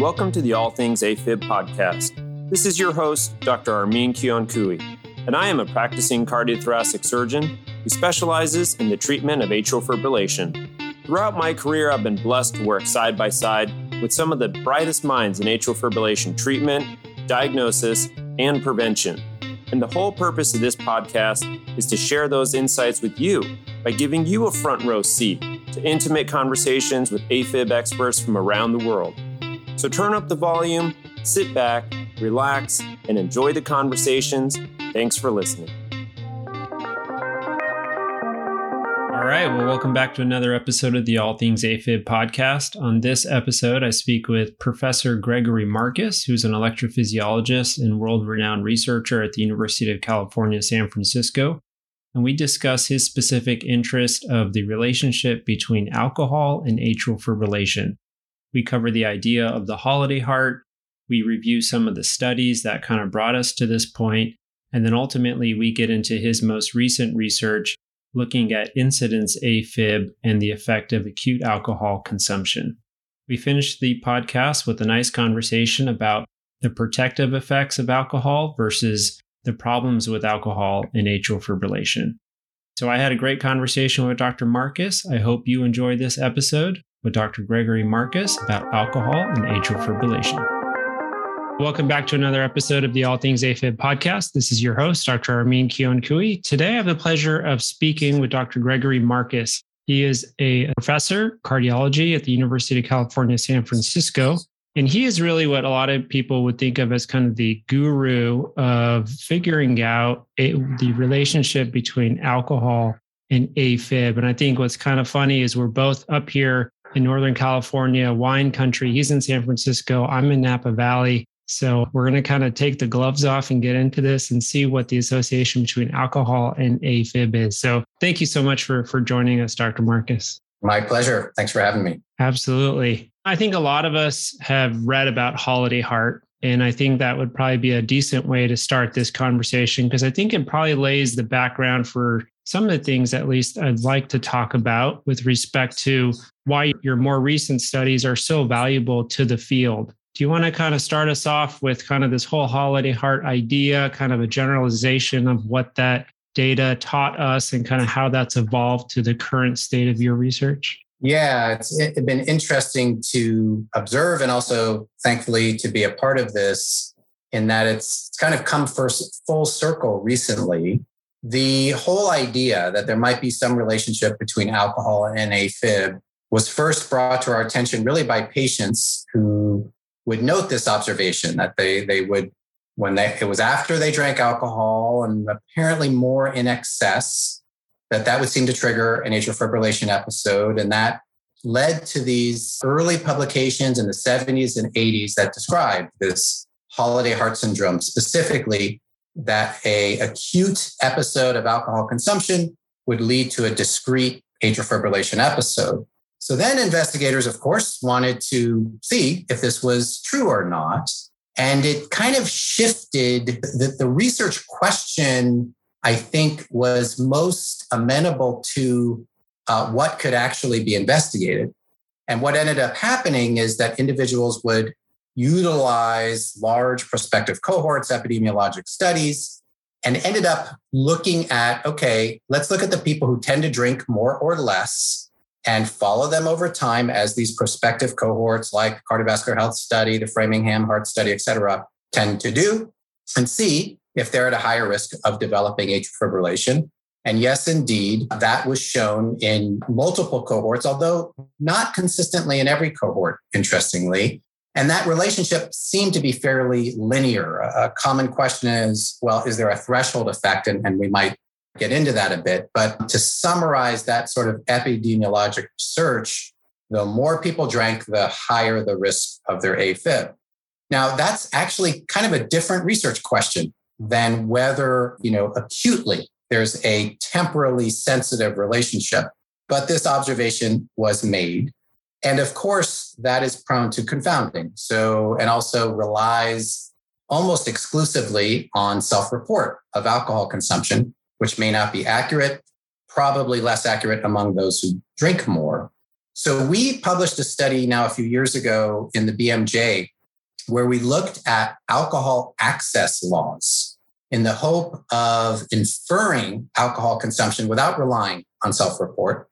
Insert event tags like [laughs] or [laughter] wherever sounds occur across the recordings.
welcome to the All Things AFib podcast. This is your host, Dr. Armin Kiankhooy, and I am a practicing cardiothoracic surgeon who specializes in the treatment of atrial fibrillation. Throughout my career, I've been blessed to work side by side with some of the brightest minds in atrial fibrillation treatment, diagnosis, and prevention. And the whole purpose of this podcast is to share those insights with you by giving you a front row seat to intimate conversations with AFib experts from around the world. So turn up the volume, sit back, relax, and enjoy the conversations. Thanks for listening. All right. Well, welcome back to another episode of the All Things AFib podcast. On this episode, I speak with Professor Gregory Marcus, who's an electrophysiologist and world renowned researcher at the University of California, San Francisco. And we discuss his specific interest of the relationship between alcohol and atrial fibrillation. We cover the idea of the holiday heart. We review some of the studies that kind of brought us to this point, And then ultimately, we get into his most recent research looking at incidence AFib and the effect of acute alcohol consumption. We finished the podcast with a nice conversation about the protective effects of alcohol versus the problems with alcohol in atrial fibrillation. So I had a great conversation with Dr. Marcus. I hope you enjoyed this episode with Dr. Gregory Marcus about alcohol and atrial fibrillation. Welcome back to another episode of the All Things AFib podcast. This is your host, Dr. Armin Kiankhooy. Today, I have the pleasure of speaking with Dr. Gregory Marcus. He is a professor of cardiology at the University of California, San Francisco. And he is really what a lot of people would think of as kind of the guru of figuring out a, the relationship between alcohol and AFib. And I think what's kind of funny is we're both up here in Northern California, wine country. He's in San Francisco. I'm in Napa Valley. So we're going to kind of take the gloves off and get into this and see what the association between alcohol and AFib is. So thank you so much for for joining us, Dr. Marcus. My pleasure. Thanks for having me. Absolutely. I think a lot of us have read about Holiday Heart. And I think that would probably be a decent way to start this conversation because I think it probably lays the background for some of the things, at least, I'd like to talk about with respect to why your more recent studies are so valuable to the field. Do you want to kind of start us off with kind of this whole holiday heart idea, kind of a generalization of what that data taught us and kind of how that's evolved to the current state of your research? Yeah, it's, been interesting to observe and also thankfully to be a part of this in that it's, it's kind of come first full circle recently. The whole idea that there might be some relationship between alcohol and AFib was first brought to our attention really by patients who would note this observation that they they would when they it was after they drank alcohol and apparently more in excess that that would seem to trigger an atrial fibrillation episode. And that led to these early publications in the 70s and 80s that described this holiday heart syndrome specifically that a acute episode of alcohol consumption would lead to a discrete atrial fibrillation episode so then investigators, of course, wanted to see if this was true or not. And it kind of shifted that the research question, I think, was most amenable to uh, what could actually be investigated. And what ended up happening is that individuals would utilize large prospective cohorts, epidemiologic studies, and ended up looking at okay, let's look at the people who tend to drink more or less and follow them over time as these prospective cohorts like cardiovascular health study, the Framingham heart study, et cetera, tend to do and see if they're at a higher risk of developing atrial fibrillation. And yes, indeed, that was shown in multiple cohorts, although not consistently in every cohort, interestingly. And that relationship seemed to be fairly linear. A common question is well, is there a threshold effect? And, and we might get into that a bit. But to summarize that sort of epidemiologic search, the more people drank, the higher the risk of their AFib. Now, that's actually kind of a different research question than whether, you know, acutely there's a temporally sensitive relationship. But this observation was made. And of course, that is prone to confounding. So, and also relies almost exclusively on self report of alcohol consumption, which may not be accurate, probably less accurate among those who drink more. So we published a study now a few years ago in the BMJ where we looked at alcohol access laws in the hope of inferring alcohol consumption without relying on self report.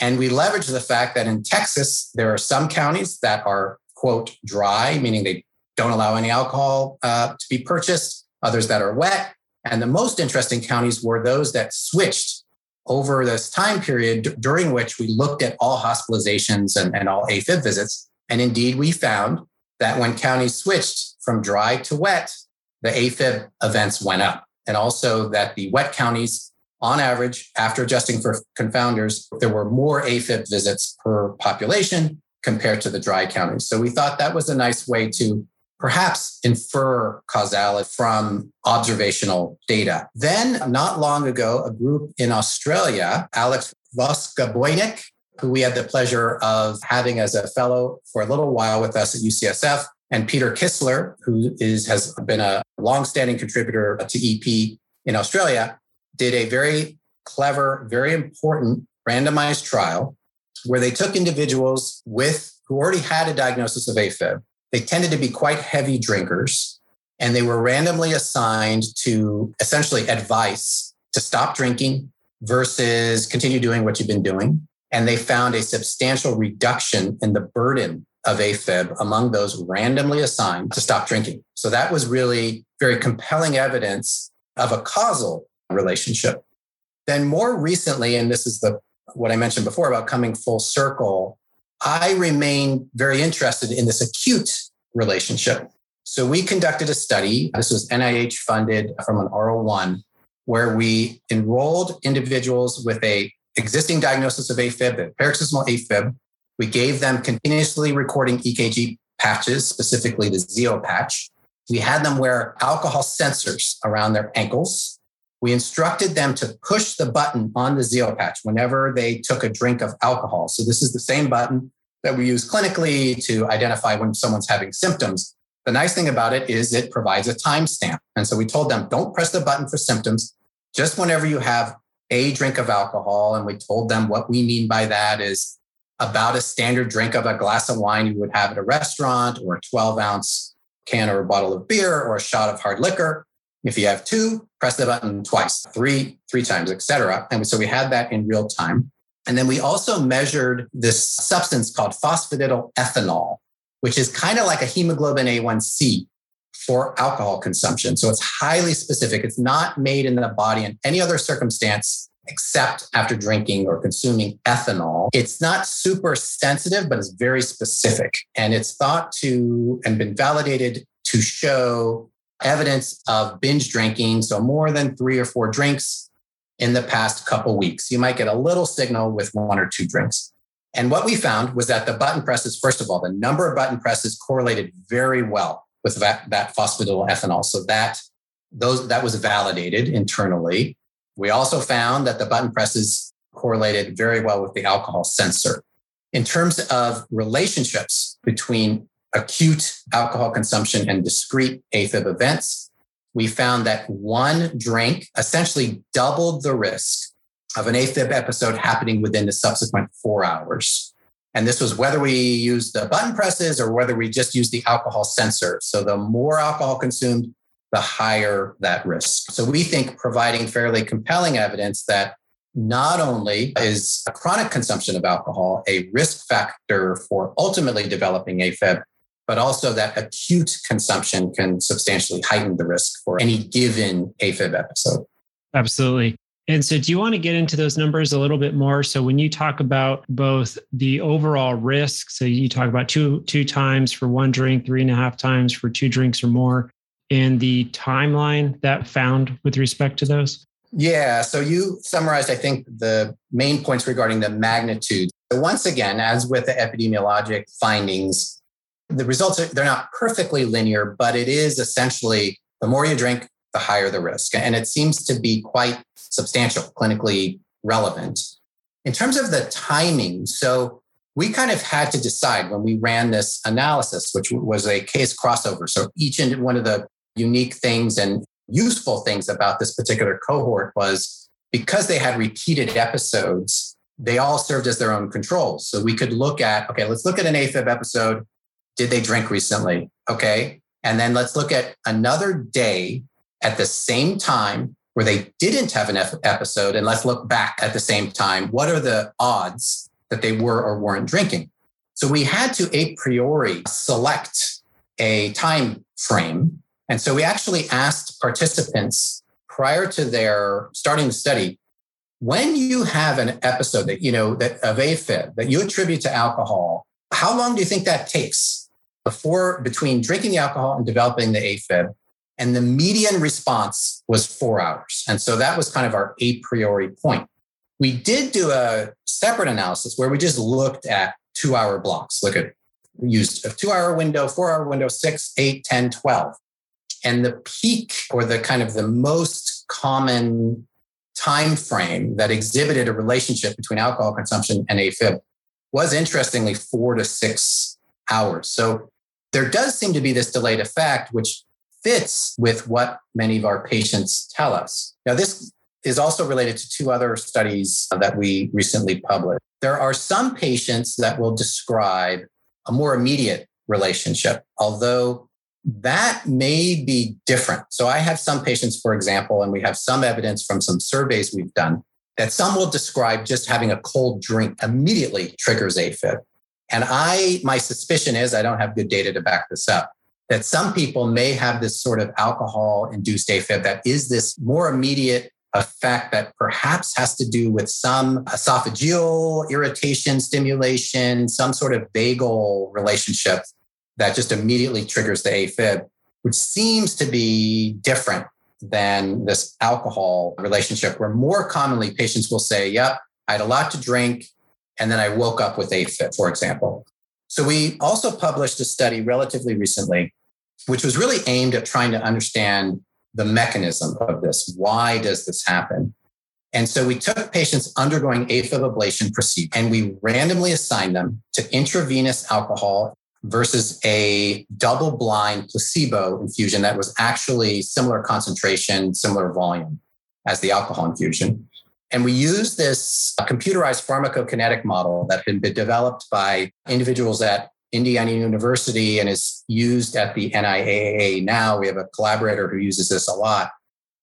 And we leveraged the fact that in Texas, there are some counties that are, quote, dry, meaning they don't allow any alcohol uh, to be purchased, others that are wet. And the most interesting counties were those that switched over this time period during which we looked at all hospitalizations and, and all AFib visits. And indeed, we found that when counties switched from dry to wet, the AFib events went up. And also that the wet counties, on average, after adjusting for confounders, there were more AFib visits per population compared to the dry counties. So we thought that was a nice way to perhaps infer causality from observational data. Then, not long ago, a group in Australia, Alex Voskoboinik, who we had the pleasure of having as a fellow for a little while with us at UCSF, and Peter Kistler, who is has been a longstanding contributor to EP in Australia, did a very clever, very important randomized trial where they took individuals with who already had a diagnosis of AFib. They tended to be quite heavy drinkers, and they were randomly assigned to essentially advice to stop drinking versus continue doing what you've been doing. And they found a substantial reduction in the burden of AFib among those randomly assigned to stop drinking. So that was really very compelling evidence of a causal relationship. Then more recently, and this is the what I mentioned before about coming full circle, I remain very interested in this acute relationship. So we conducted a study. This was NIH funded from an R01 where we enrolled individuals with a existing diagnosis of AFib, paroxysmal AFib, we gave them continuously recording EKG patches, specifically the Zio patch. We had them wear alcohol sensors around their ankles. We instructed them to push the button on the Zio patch whenever they took a drink of alcohol. So, this is the same button that we use clinically to identify when someone's having symptoms. The nice thing about it is it provides a timestamp. And so we told them don't press the button for symptoms. Just whenever you have a drink of alcohol, and we told them what we mean by that is about a standard drink of a glass of wine you would have at a restaurant or a 12 ounce can or a bottle of beer or a shot of hard liquor. If you have two, press the button twice, three, three times, etc. And so we had that in real time. And then we also measured this substance called phosphatidyl ethanol, which is kind of like a hemoglobin A1C for alcohol consumption. So it's highly specific. It's not made in the body in any other circumstance except after drinking or consuming ethanol. It's not super sensitive, but it's very specific. And it's thought to and been validated to show evidence of binge drinking. So more than three or four drinks in the past couple weeks. You might get a little signal with one or two drinks. And what we found was that the button presses, first of all, the number of button presses correlated very well with that, that phosphatidylethanol. So that those that was validated internally. We also found that the button presses correlated very well with the alcohol sensor. In terms of relationships between acute alcohol consumption and discrete AFib events, we found that one drink essentially doubled the risk of an AFib episode happening within the subsequent four hours. And this was whether we used the button presses or whether we just used the alcohol sensor. So the more alcohol consumed, the higher that risk. So we think providing fairly compelling evidence that not only is a chronic consumption of alcohol a risk factor for ultimately developing AFib, but also that acute consumption can substantially heighten the risk for any given AFib episode. Absolutely. And so, do you want to get into those numbers a little bit more? So, when you talk about both the overall risk, so you talk about two two times for one drink, three and a half times for two drinks or more, and the timeline that found with respect to those? Yeah. So you summarized, I think, the main points regarding the magnitude. So once again, as with the epidemiologic findings, the results are they're not perfectly linear, but it is essentially the more you drink, the higher the risk. And it seems to be quite substantial, clinically relevant. In terms of the timing, so we kind of had to decide when we ran this analysis, which was a case crossover. So each and one of the unique things and useful things about this particular cohort was because they had repeated episodes, they all served as their own controls. So we could look at, okay, let's look at an AFib episode. Did they drink recently? Okay. And then let's look at another day at the same time where they didn't have an episode. And let's look back at the same time. What are the odds that they were or weren't drinking? So we had to a priori select a time frame. And so we actually asked participants prior to their starting the study, when you have an episode that, you know, that of AFib that you attribute to alcohol, how long do you think that takes before between drinking the alcohol and developing the AFib? And the median response was four hours. And so that was kind of our a priori point. We did do a separate analysis where we just looked at two hour blocks. Look at used a two hour window, four hour window, six, eight, 10, 12. And the peak or the kind of the most common time frame that exhibited a relationship between alcohol consumption and AFib was interestingly four to six hours. So there does seem to be this delayed effect, which fits with what many of our patients tell us. Now, this is also related to two other studies that we recently published. There are some patients that will describe a more immediate relationship, although that may be different. So I have some patients, for example, and we have some evidence from some surveys we've done that some will describe just having a cold drink immediately triggers AFib. And I, my suspicion is, I don't have good data to back this up, that some people may have this sort of alcohol induced AFib that is this more immediate effect that perhaps has to do with some esophageal irritation stimulation, some sort of vagal relationship that just immediately triggers the AFib, which seems to be different than this alcohol relationship, where more commonly patients will say, Yep, I had a lot to drink, and then I woke up with AFib, for example. So we also published a study relatively recently, which was really aimed at trying to understand the mechanism of this. Why does this happen? And so we took patients undergoing AFib ablation procedure and we randomly assigned them to intravenous alcohol versus a double blind placebo infusion that was actually similar concentration, similar volume as the alcohol infusion. And we used this uh, computerized pharmacokinetic model that had been developed by individuals at Indiana University and is used at the NIAA now. We have a collaborator who uses this a lot,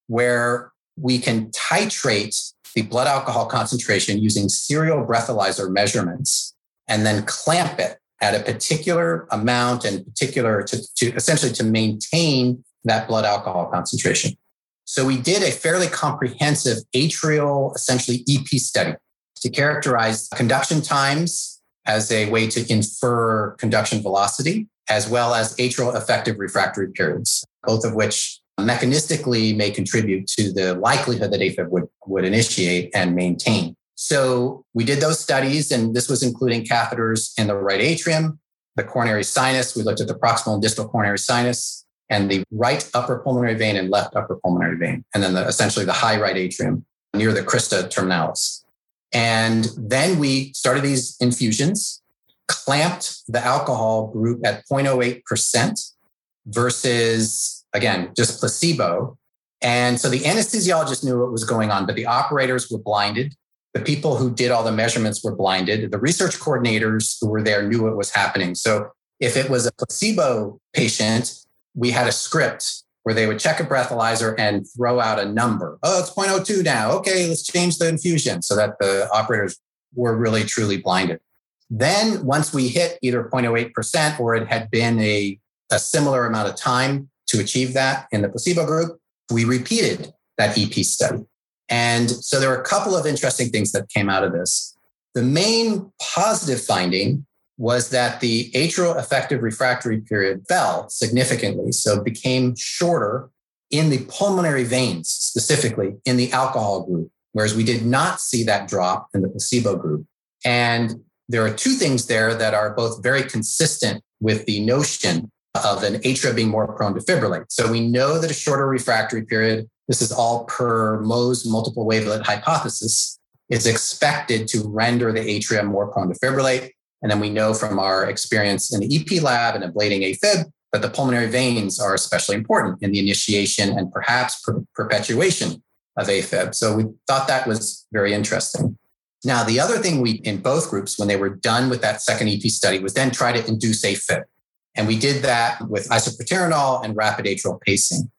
where we can titrate the blood alcohol concentration using serial breathalyzer measurements and then clamp it at a particular amount and particular to, to essentially to maintain that blood alcohol concentration. So we did a fairly comprehensive atrial, essentially EP study to characterize conduction times as a way to infer conduction velocity, as well as atrial effective refractory periods, both of which mechanistically may contribute to the likelihood that AFib would, would initiate and maintain. So we did those studies, and this was including catheters in the right atrium, the coronary sinus. We looked at the proximal and distal coronary sinus, and the right upper pulmonary vein and left upper pulmonary vein, and then the, essentially the high right atrium near the crista terminalis. And then we started these infusions, clamped the alcohol group at 0.08% versus, again, just placebo. And so the anesthesiologist knew what was going on, but the operators were blinded. The people who did all the measurements were blinded. The research coordinators who were there knew what was happening. So if it was a placebo patient, we had a script where they would check a breathalyzer and throw out a number. Oh, it's 0.02 now. Okay, let's change the infusion so that the operators were really truly blinded. Then once we hit either 0.08% or it had been a, a similar amount of time to achieve that in the placebo group, we repeated that EP study. And so there were a couple of interesting things that came out of this. The main positive finding was that the atrial effective refractory period fell significantly, so became shorter in the pulmonary veins, specifically in the alcohol group, whereas we did not see that drop in the placebo group. And there are two things there that are both very consistent with the notion of an atria being more prone to fibrillate. So we know that a shorter refractory period this is all per Moe's multiple wavelet hypothesis, is expected to render the atria more prone to fibrillate. And then we know from our experience in the EP lab and ablating AFib that the pulmonary veins are especially important in the initiation and perhaps per- perpetuation of AFib. So we thought that was very interesting. Now, the other thing we, in both groups, when they were done with that second EP study, was then try to induce AFib. And we did that with isoproterenol and rapid atrial pacing.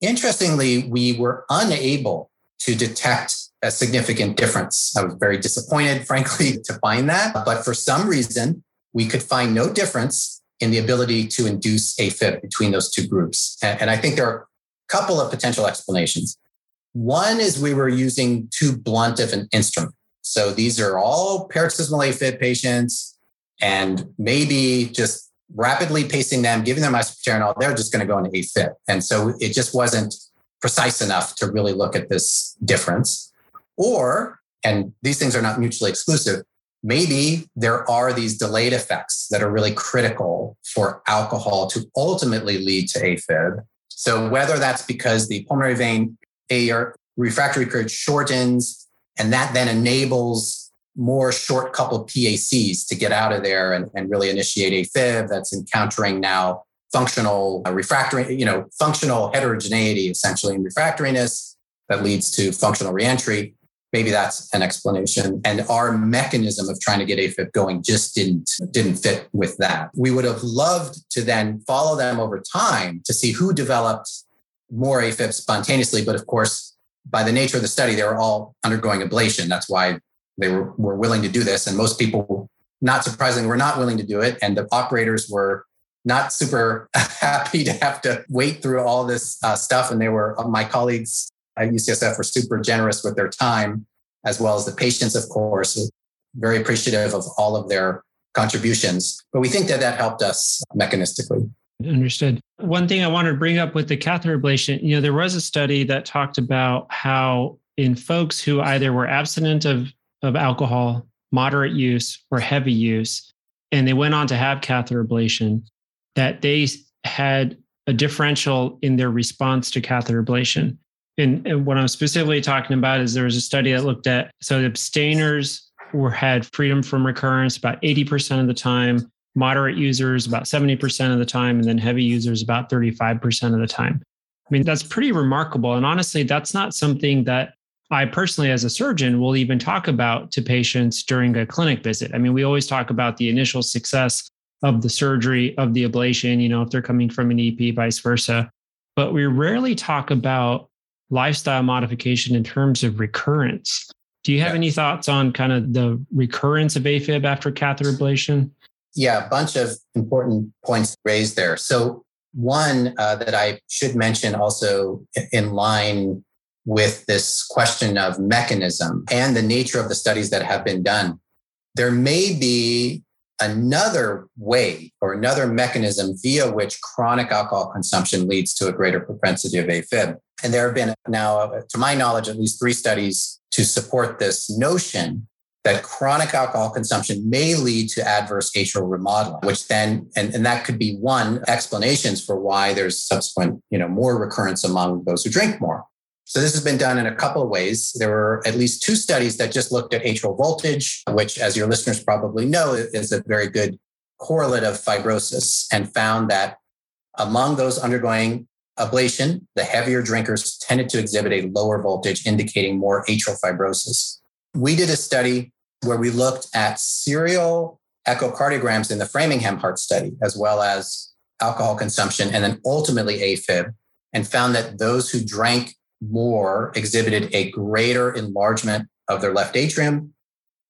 Interestingly, we were unable to detect a significant difference. I was very disappointed, [laughs] frankly, to find that. But for some reason, we could find no difference in the ability to induce AFib between those two groups. And, I think there are a couple of potential explanations. One is we were using too blunt of an instrument. So these are all paroxysmal AFib patients, and maybe just rapidly pacing them, giving them isoproterenol, they're just going to go into AFib. And so it just wasn't precise enough to really look at this difference. Or, and these things are not mutually exclusive, maybe there are these delayed effects that are really critical for alcohol to ultimately lead to AFib. So whether that's because the pulmonary vein AR refractory period shortens, and that then enables more short coupled PACs to get out of there and, and really initiate AFib that's encountering now functional uh, refractory, you know, functional heterogeneity essentially in refractoriness that leads to functional reentry. Maybe that's an explanation. And our mechanism of trying to get AFib going just didn't didn't fit with that. We would have loved to then follow them over time to see who developed more AFib spontaneously, but of course, by the nature of the study, they were all undergoing ablation. That's why they were, were willing to do this. And most people, not surprisingly, were not willing to do it. And the operators were not super [laughs] happy to have to wait through all this uh, stuff. And they were, uh, my colleagues at UCSF were super generous with their time, as well as the patients, of course, very appreciative of all of their contributions. But we think that that helped us mechanistically. Understood. One thing I wanted to bring up with the catheter ablation, you know, there was a study that talked about how in folks who either were abstinent of of alcohol, moderate use, or heavy use, and they went on to have catheter ablation, that they had a differential in their response to catheter ablation. And, and, what I'm specifically talking about is there was a study that looked at so abstainers were had freedom from recurrence about 80% of the time, moderate users about 70% of the time, and then heavy users about 35% of the time. I mean, that's pretty remarkable. And honestly, that's not something that I personally, as a surgeon, will even talk about to patients during a clinic visit. I mean, we always talk about the initial success of the surgery, of the ablation, you know, if they're coming from an EP, vice versa. But we rarely talk about lifestyle modification in terms of recurrence. Do you have yeah. any thoughts on kind of the recurrence of AFib after catheter ablation? Yeah, a bunch of important points raised there. So, one uh, that I should mention also in line with this question of mechanism and the nature of the studies that have been done. There may be another way or another mechanism via which chronic alcohol consumption leads to a greater propensity of AFib. And there have been now, to my knowledge, at least three studies to support this notion that chronic alcohol consumption may lead to adverse atrial remodeling, which then, and, and that could be one explanations for why there's subsequent, you know, more recurrence among those who drink more. So this has been done in a couple of ways. There were at least two studies that just looked at atrial voltage, which, as your listeners probably know, is a very good correlate of fibrosis, and found that among those undergoing ablation, the heavier drinkers tended to exhibit a lower voltage, indicating more atrial fibrosis. We did a study where we looked at serial echocardiograms in the Framingham heart study, as well as alcohol consumption, and then ultimately AFib, and found that those who drank more exhibited a greater enlargement of their left atrium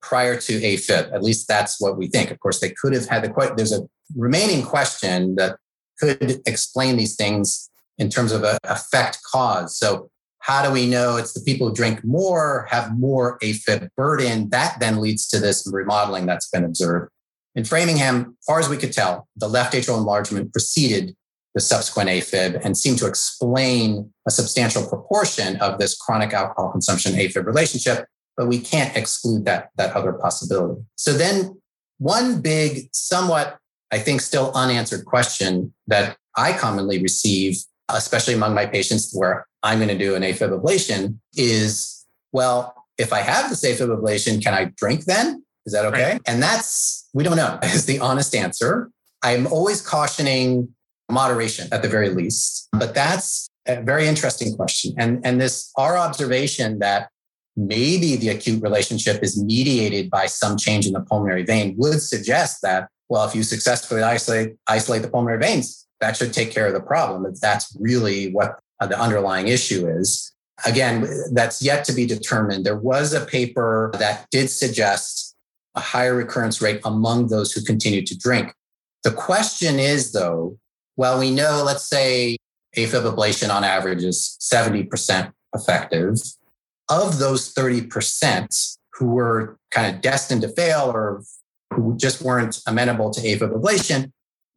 prior to AFib. At least that's what we think. Of course, they could have had the question. there's a remaining question that could explain these things in terms of a effect cause. So how do we know it's the people who drink more have more AFib burden? That then leads to this remodeling that's been observed. In Framingham, far as we could tell, the left atrial enlargement preceded the subsequent AFib and seemed to explain a substantial proportion of this chronic alcohol consumption AFib relationship, but we can't exclude that, that other possibility. So then one big, somewhat, I think, still unanswered question that I commonly receive, especially among my patients where I'm going to do an AFib ablation is, well, if I have this AFib ablation, can I drink then? Is that okay? Right. And that's, we don't know, [laughs] is the honest answer. I'm always cautioning moderation at the very least. But that's a very interesting question. And, and this, our observation that maybe the acute relationship is mediated by some change in the pulmonary vein would suggest that, well, if you successfully isolate, isolate the pulmonary veins, that should take care of the problem. If that's really what the underlying issue is. Again, that's yet to be determined. There was a paper that did suggest a higher recurrence rate among those who continue to drink. The question is, though, well, we know, let's say AFib ablation on average is 70% effective. Of those 30% who were kind of destined to fail or who just weren't amenable to AFib ablation,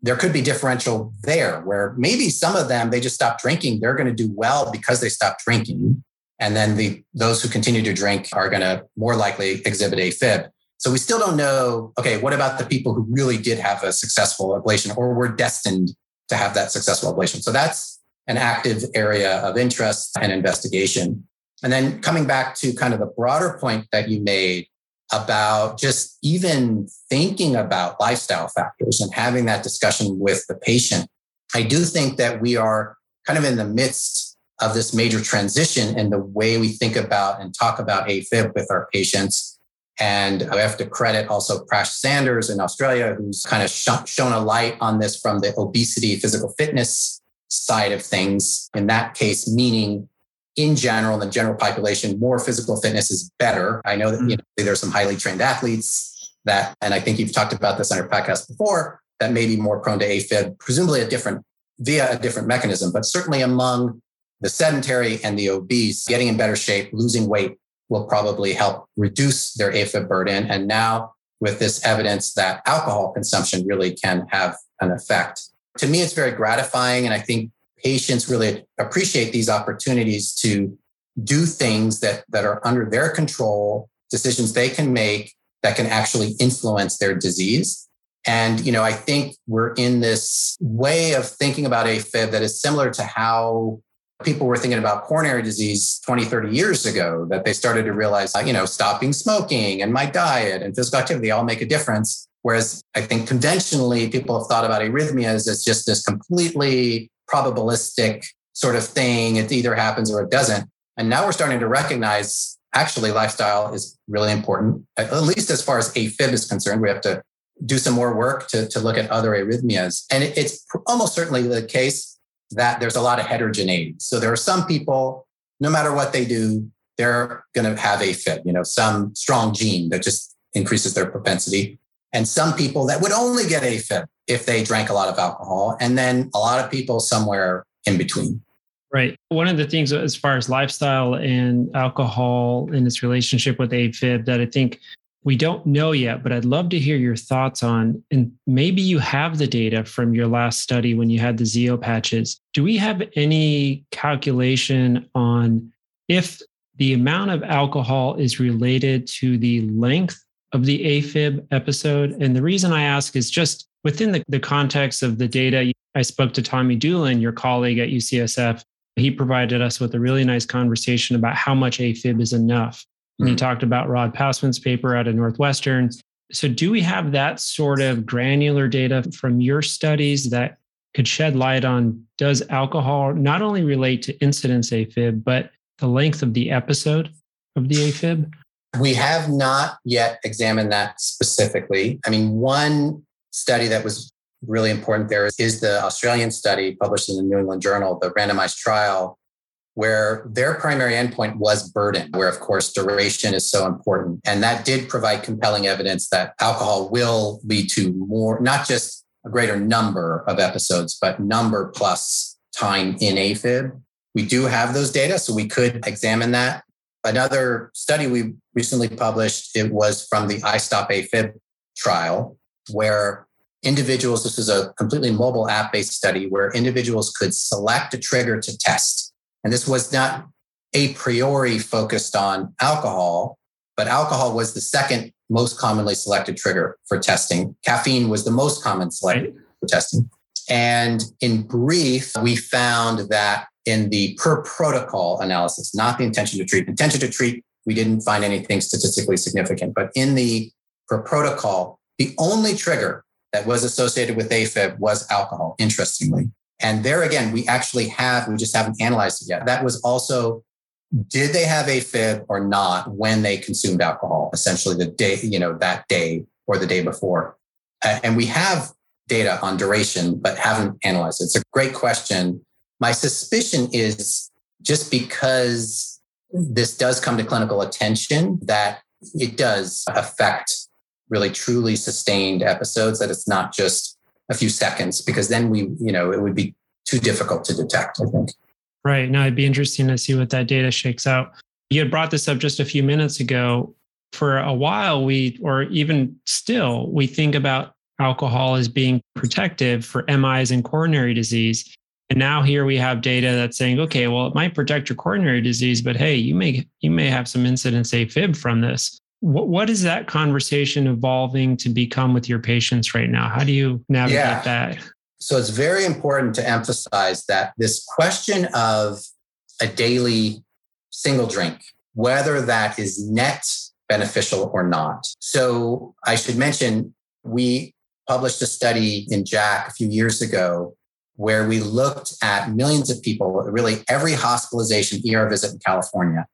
there could be differential there where maybe some of them they just stop drinking. They're going to do well because they stopped drinking. And then the those who continue to drink are going to more likely exhibit afib so we still don't know okay what about the people who really did have a successful ablation or were destined to have that successful ablation? So that's an active area of interest and investigation. And then coming back to kind of the broader point that you made about just even thinking about lifestyle factors and having that discussion with the patient. I do think that we are kind of in the midst of this major transition in the way we think about and talk about AFib with our patients. And I have to credit also Prash Sanders in Australia, who's kind of shown a light on this from the obesity, physical fitness side of things. In that case, meaning in general, in the general population, more physical fitness is better. I know that mm-hmm. you know, there's some highly trained athletes that, and I think you've talked about this on your podcast before, that may be more prone to AFib, presumably a different via a different mechanism, but certainly among the sedentary and the obese, getting in better shape, losing weight will probably help reduce their AFib burden. And now with this evidence that alcohol consumption really can have an effect. To me, it's very gratifying. And I think patients really appreciate these opportunities to do things that, that are under their control, decisions they can make that can actually influence their disease. And, you know, I think we're in this way of thinking about AFib that is similar to how people were thinking about coronary disease 20, 30 years ago, that they started to realize, you know, stopping smoking and my diet and physical activity all make a difference. Whereas I think conventionally people have thought about arrhythmias as just this completely probabilistic sort of thing. It either happens or it doesn't. And now we're starting to recognize actually lifestyle is really important, at least as far as AFib is concerned. We have to do some more work to, to look at other arrhythmias. And it's almost certainly the case that there's a lot of heterogeneity. So there are some people, no matter what they do, they're going to have AFib, you know, some strong gene that just increases their propensity. And some people that would only get AFib if they drank a lot of alcohol, and then a lot of people somewhere in between. Right. One of the things as far as lifestyle and alcohol and its relationship with AFib that I think we don't know yet, but I'd love to hear your thoughts on. And maybe you have the data from your last study when you had the Zio patches. Do we have any calculation on if the amount of alcohol is related to the length of the AFib episode? And the reason I ask is just within the, the context of the data, I spoke to Tommy Dewland, your colleague at UCSF. He provided us with a really nice conversation about how much AFib is enough. And he hmm. talked about Rod Passman's paper out of Northwestern. So, do we have that sort of granular data from your studies that could shed light on does alcohol not only relate to incidence AFib, but the length of the episode of the AFib? We have not yet examined that specifically. I mean, one study that was really important there is the Australian study published in the New England Journal, the randomized trial, where their primary endpoint was burden, where of course duration is so important. And that did provide compelling evidence that alcohol will lead to more, not just a greater number of episodes, but number plus time in AFib. We do have those data, so we could examine that. Another study we recently published, it was from the I iStop AFib trial, where individuals, this is a completely mobile app based study where individuals could select a trigger to test. And this was not a priori focused on alcohol, but alcohol was the second most commonly selected trigger for testing. Caffeine was the most common selected for testing. And in brief, we found that in the per protocol analysis, not the intention to treat, intention to treat, we didn't find anything statistically significant, but in the per protocol, the only trigger that was associated with AFib was alcohol, interestingly. And there again, we actually have, we just haven't analyzed it yet. That was also did they have AFib or not when they consumed alcohol, essentially the day, you know, that day or the day before. And we have data on duration, but haven't analyzed it. It's a great question. My suspicion is just because this does come to clinical attention, that it does affect really truly sustained episodes, that it's not just a few seconds, because then we, you know, it would be too difficult to detect, I think. Right. Now it'd be interesting to see what that data shakes out. You had brought this up just a few minutes ago. For a while, we, or even still, we think about alcohol as being protective for MIs and coronary disease. And now here we have data that's saying, okay, well, it might protect your coronary disease, but hey, you may you may have some incidence AFib from this. What, what is that conversation evolving to become with your patients right now? How do you navigate yeah. that? So it's very important to emphasize that this question of a daily single drink, whether that is net beneficial or not. So I should mention we published a study in JACC a few years ago where we looked at millions of people, really every hospitalization ER visit in California.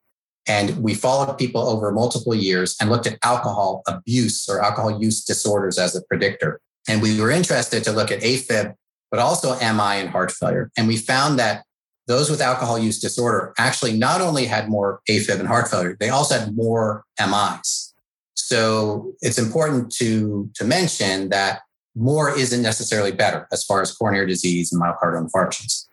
And we followed people over multiple years and looked at alcohol abuse or alcohol use disorders as a predictor. And we were interested to look at AFib, but also MI and heart failure. And we found that those with alcohol use disorder actually not only had more AFib and heart failure, they also had more MIs. So it's important to, to mention that more isn't necessarily better as far as coronary disease and myocardial infarctions.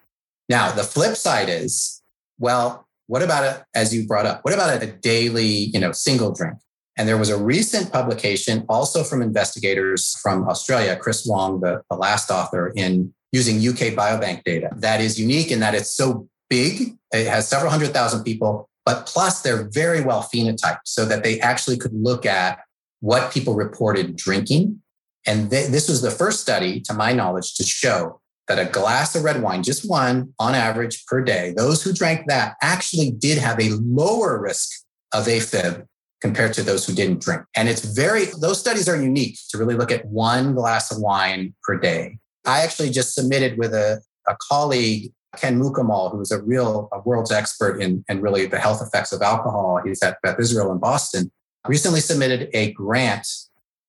Now, the flip side is, well, what about it, as you brought up, what about a daily, you know, single drink? And there was a recent publication also from investigators from Australia, Chris Wong, the, the last author, in using UK Biobank data that is unique in that it's so big. It has several hundred thousand people, but plus they're very well phenotyped so that they actually could look at what people reported drinking and th- this was the first study, to my knowledge, to show that a glass of red wine, just one on average per day, those who drank that actually did have a lower risk of AFib compared to those who didn't drink. And it's very, those studies are unique to really look at one glass of wine per day. I actually just submitted with a, a colleague, Ken Mukamal, who's a real a world's expert in, in really the health effects of alcohol. He's at Beth Israel in Boston, recently submitted a grant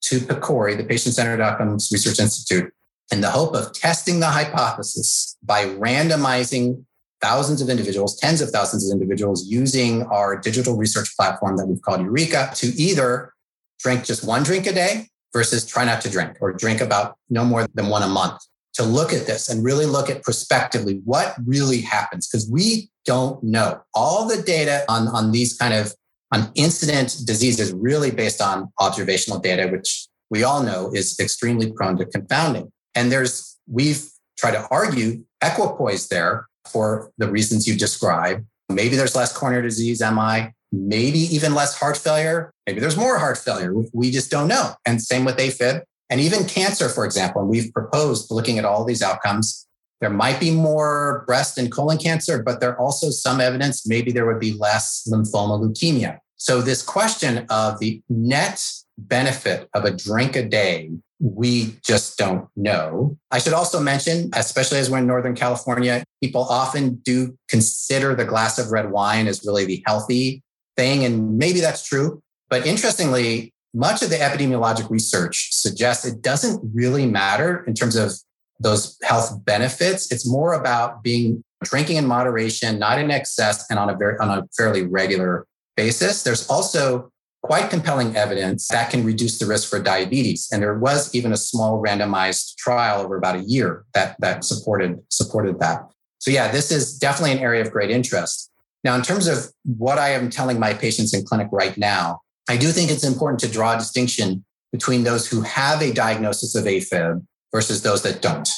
to PCORI, the Patient Centered Outcomes Research Institute, in the hope of testing the hypothesis by randomizing thousands of individuals, tens of thousands of individuals using our digital research platform that we've called Eureka to either drink just one drink a day versus try not to drink or drink about no more than one a month to look at this and really look at prospectively what really happens because we don't know. All the data on, on these kind of on incident diseases really based on observational data, which we all know is extremely prone to confounding. And there's, we've tried to argue equipoise there for the reasons you described. Maybe there's less coronary disease, MI, maybe even less heart failure. Maybe there's more heart failure. We just don't know. And same with AFib and even cancer, for example. And we've proposed looking at all these outcomes. There might be more breast and colon cancer, but there also some evidence maybe there would be less lymphoma leukemia. So this question of the net benefit of a drink a day, we just don't know. I should also mention, especially as we're in Northern California, people often do consider the glass of red wine as really the healthy thing. And maybe that's true. But interestingly, much of the epidemiologic research suggests it doesn't really matter in terms of those health benefits. It's more about being drinking in moderation, not in excess, and on a very on a fairly regular basis. There's also quite compelling evidence that can reduce the risk for diabetes. And there was even a small randomized trial over about a year that, that supported, supported that. So yeah, this is definitely an area of great interest. Now, in terms of what I am telling my patients in clinic right now, I do think it's important to draw a distinction between those who have a diagnosis of AFib versus those that don't.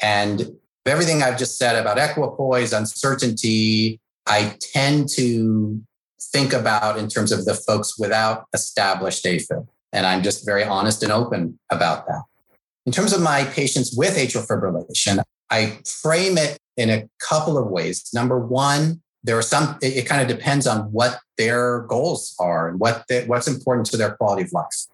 And everything I've just said about equipoise, uncertainty, I tend to think about in terms of the folks without established AFib. And I'm just very honest and open about that. In terms of my patients with atrial fibrillation, I frame it in a couple of ways. Number one, there are some, it, kind of depends on what their goals are and what what's important to their quality of life.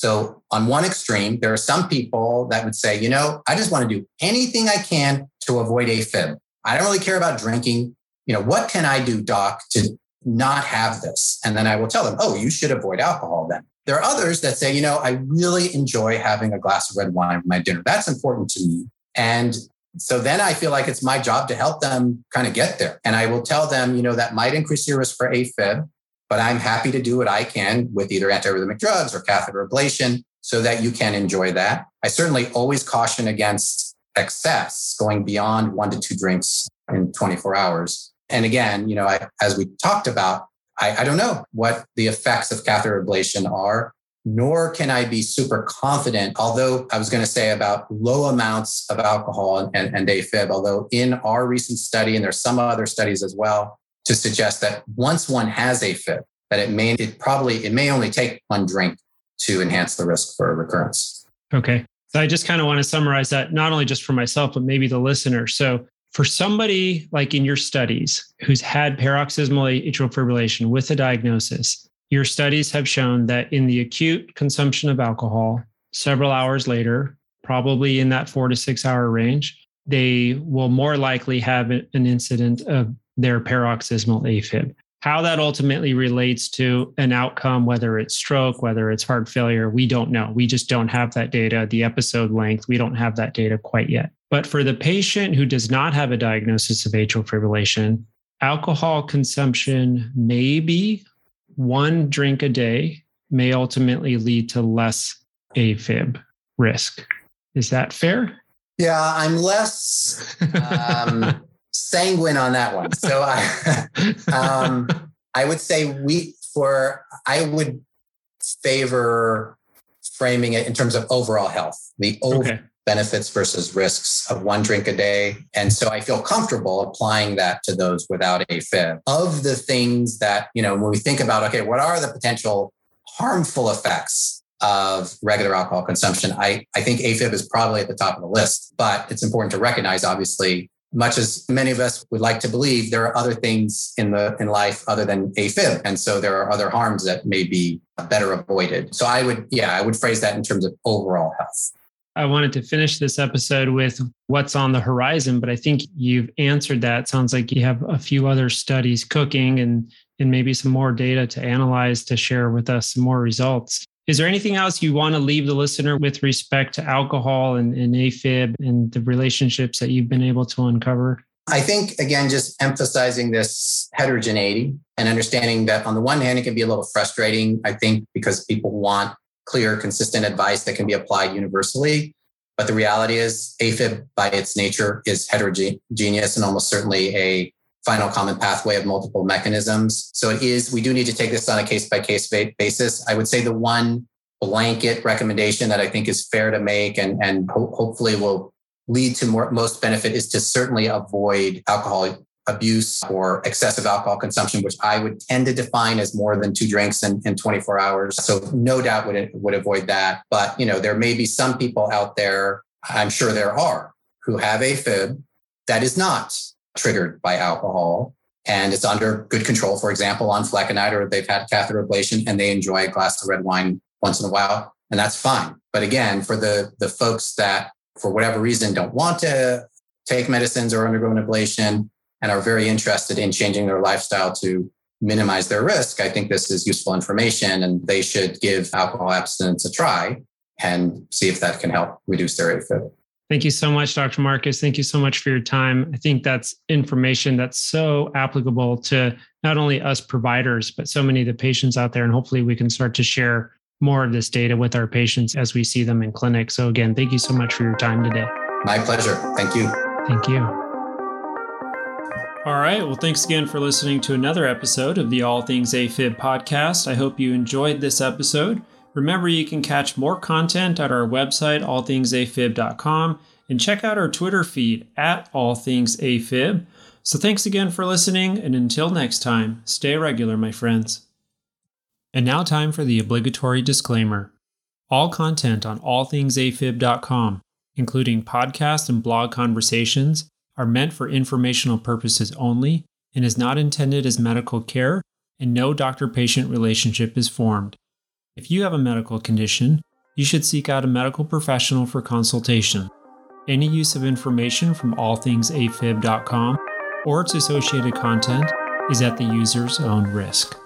So, on one extreme, there are some people that would say, you know, I just want to do anything I can to avoid AFib. I don't really care about drinking. You know, what can I do, doc, to not have this. And then I will tell them, oh, you should avoid alcohol then. There are others that say, you know, I really enjoy having a glass of red wine with my dinner. That's important to me. And so then I feel like it's my job to help them kind of get there. And I will tell them, you know, that might increase your risk for AFib, but I'm happy to do what I can with either antiarrhythmic drugs or catheter ablation so that you can enjoy that. I certainly always caution against excess going beyond one to two drinks in 24 hours. And again, you know, I, as we talked about, I, I don't know what the effects of catheter ablation are, nor can I be super confident. Although I was going to say about low amounts of alcohol and, and AFib, although in our recent study, and there's some other studies as well, to suggest that once one has AFib, that it may, it probably, it may only take one drink to enhance the risk for a recurrence. Okay. So I just kind of want to summarize that, not only just for myself, but maybe the listener. So for somebody like in your studies who's had paroxysmal atrial fibrillation with a diagnosis, your studies have shown that in the acute consumption of alcohol, several hours later, probably in that four to six hour range, they will more likely have an incident of their paroxysmal AFib. How that ultimately relates to an outcome, whether it's stroke, whether it's heart failure, we don't know. We just don't have that data. The episode length, we don't have that data quite yet. But for the patient who does not have a diagnosis of atrial fibrillation, alcohol consumption maybe one drink a day may ultimately lead to less AFib risk. Is that fair? Yeah, I'm less [laughs] um, sanguine on that one. So I, [laughs] um, I would say we for I would favor framing it in terms of overall health. The over, okay benefits versus risks of one drink a day. And so I feel comfortable applying that to those without AFib. Of the things that, you know, when we think about, okay, what are the potential harmful effects of regular alcohol consumption? I, I think AFib is probably at the top of the list, but it's important to recognize, obviously, much as many of us would like to believe, there are other things in the in life other than AFib, and so there are other harms that may be better avoided. So I would, yeah, I would phrase that in terms of overall health. I wanted to finish this episode with what's on the horizon, but I think you've answered that. Sounds like you have a few other studies cooking and and maybe some more data to analyze to share with us some more results. Is there anything else you want to leave the listener with respect to alcohol and, and AFib and the relationships that you've been able to uncover? I think, again, just emphasizing this heterogeneity and understanding that on the one hand, it can be a little frustrating, I think, because people want clear, consistent advice that can be applied universally. But the reality is, AFib by its nature is heterogeneous and almost certainly a final common pathway of multiple mechanisms. So it is, we do need to take this on a case by case basis. I would say the one blanket recommendation that I think is fair to make and, and ho- hopefully will lead to more, most benefit is to certainly avoid alcohol abuse or excessive alcohol consumption, which I would tend to define as more than two drinks in, in 24 hours. So no doubt would, would avoid that. But, you know, there may be some people out there, I'm sure there are, who have AFib that is not triggered by alcohol and it's under good control, for example, on flecainide or they've had catheter ablation and they enjoy a glass of red wine once in a while. And that's fine. But again, for the, the folks that for whatever reason don't want to take medicines or undergo an ablation, and are very interested in changing their lifestyle to minimize their risk, I think this is useful information and they should give alcohol abstinence a try and see if that can help reduce their AFib. Thank you so much, Dr. Marcus. Thank you so much for your time. I think that's information that's so applicable to not only us providers, but so many of the patients out there. And hopefully we can start to share more of this data with our patients as we see them in clinic. So, again, thank you so much for your time today. My pleasure. Thank you. Thank you. All right. Well, thanks again for listening to another episode of the All Things AFib podcast. I hope you enjoyed this episode. Remember, you can catch more content at our website, allthingsafib.com, and check out our Twitter feed at allthingsafib. So thanks again for listening, and until next time, stay regular, my friends. And now, time for the obligatory disclaimer. All content on allthingsafib.com, including podcast and blog conversations, are meant for informational purposes only and is not intended as medical care, and no doctor patient relationship is formed. If you have a medical condition, you should seek out a medical professional for consultation. Any use of information from allthingsafib.com or its associated content is at the user's own risk.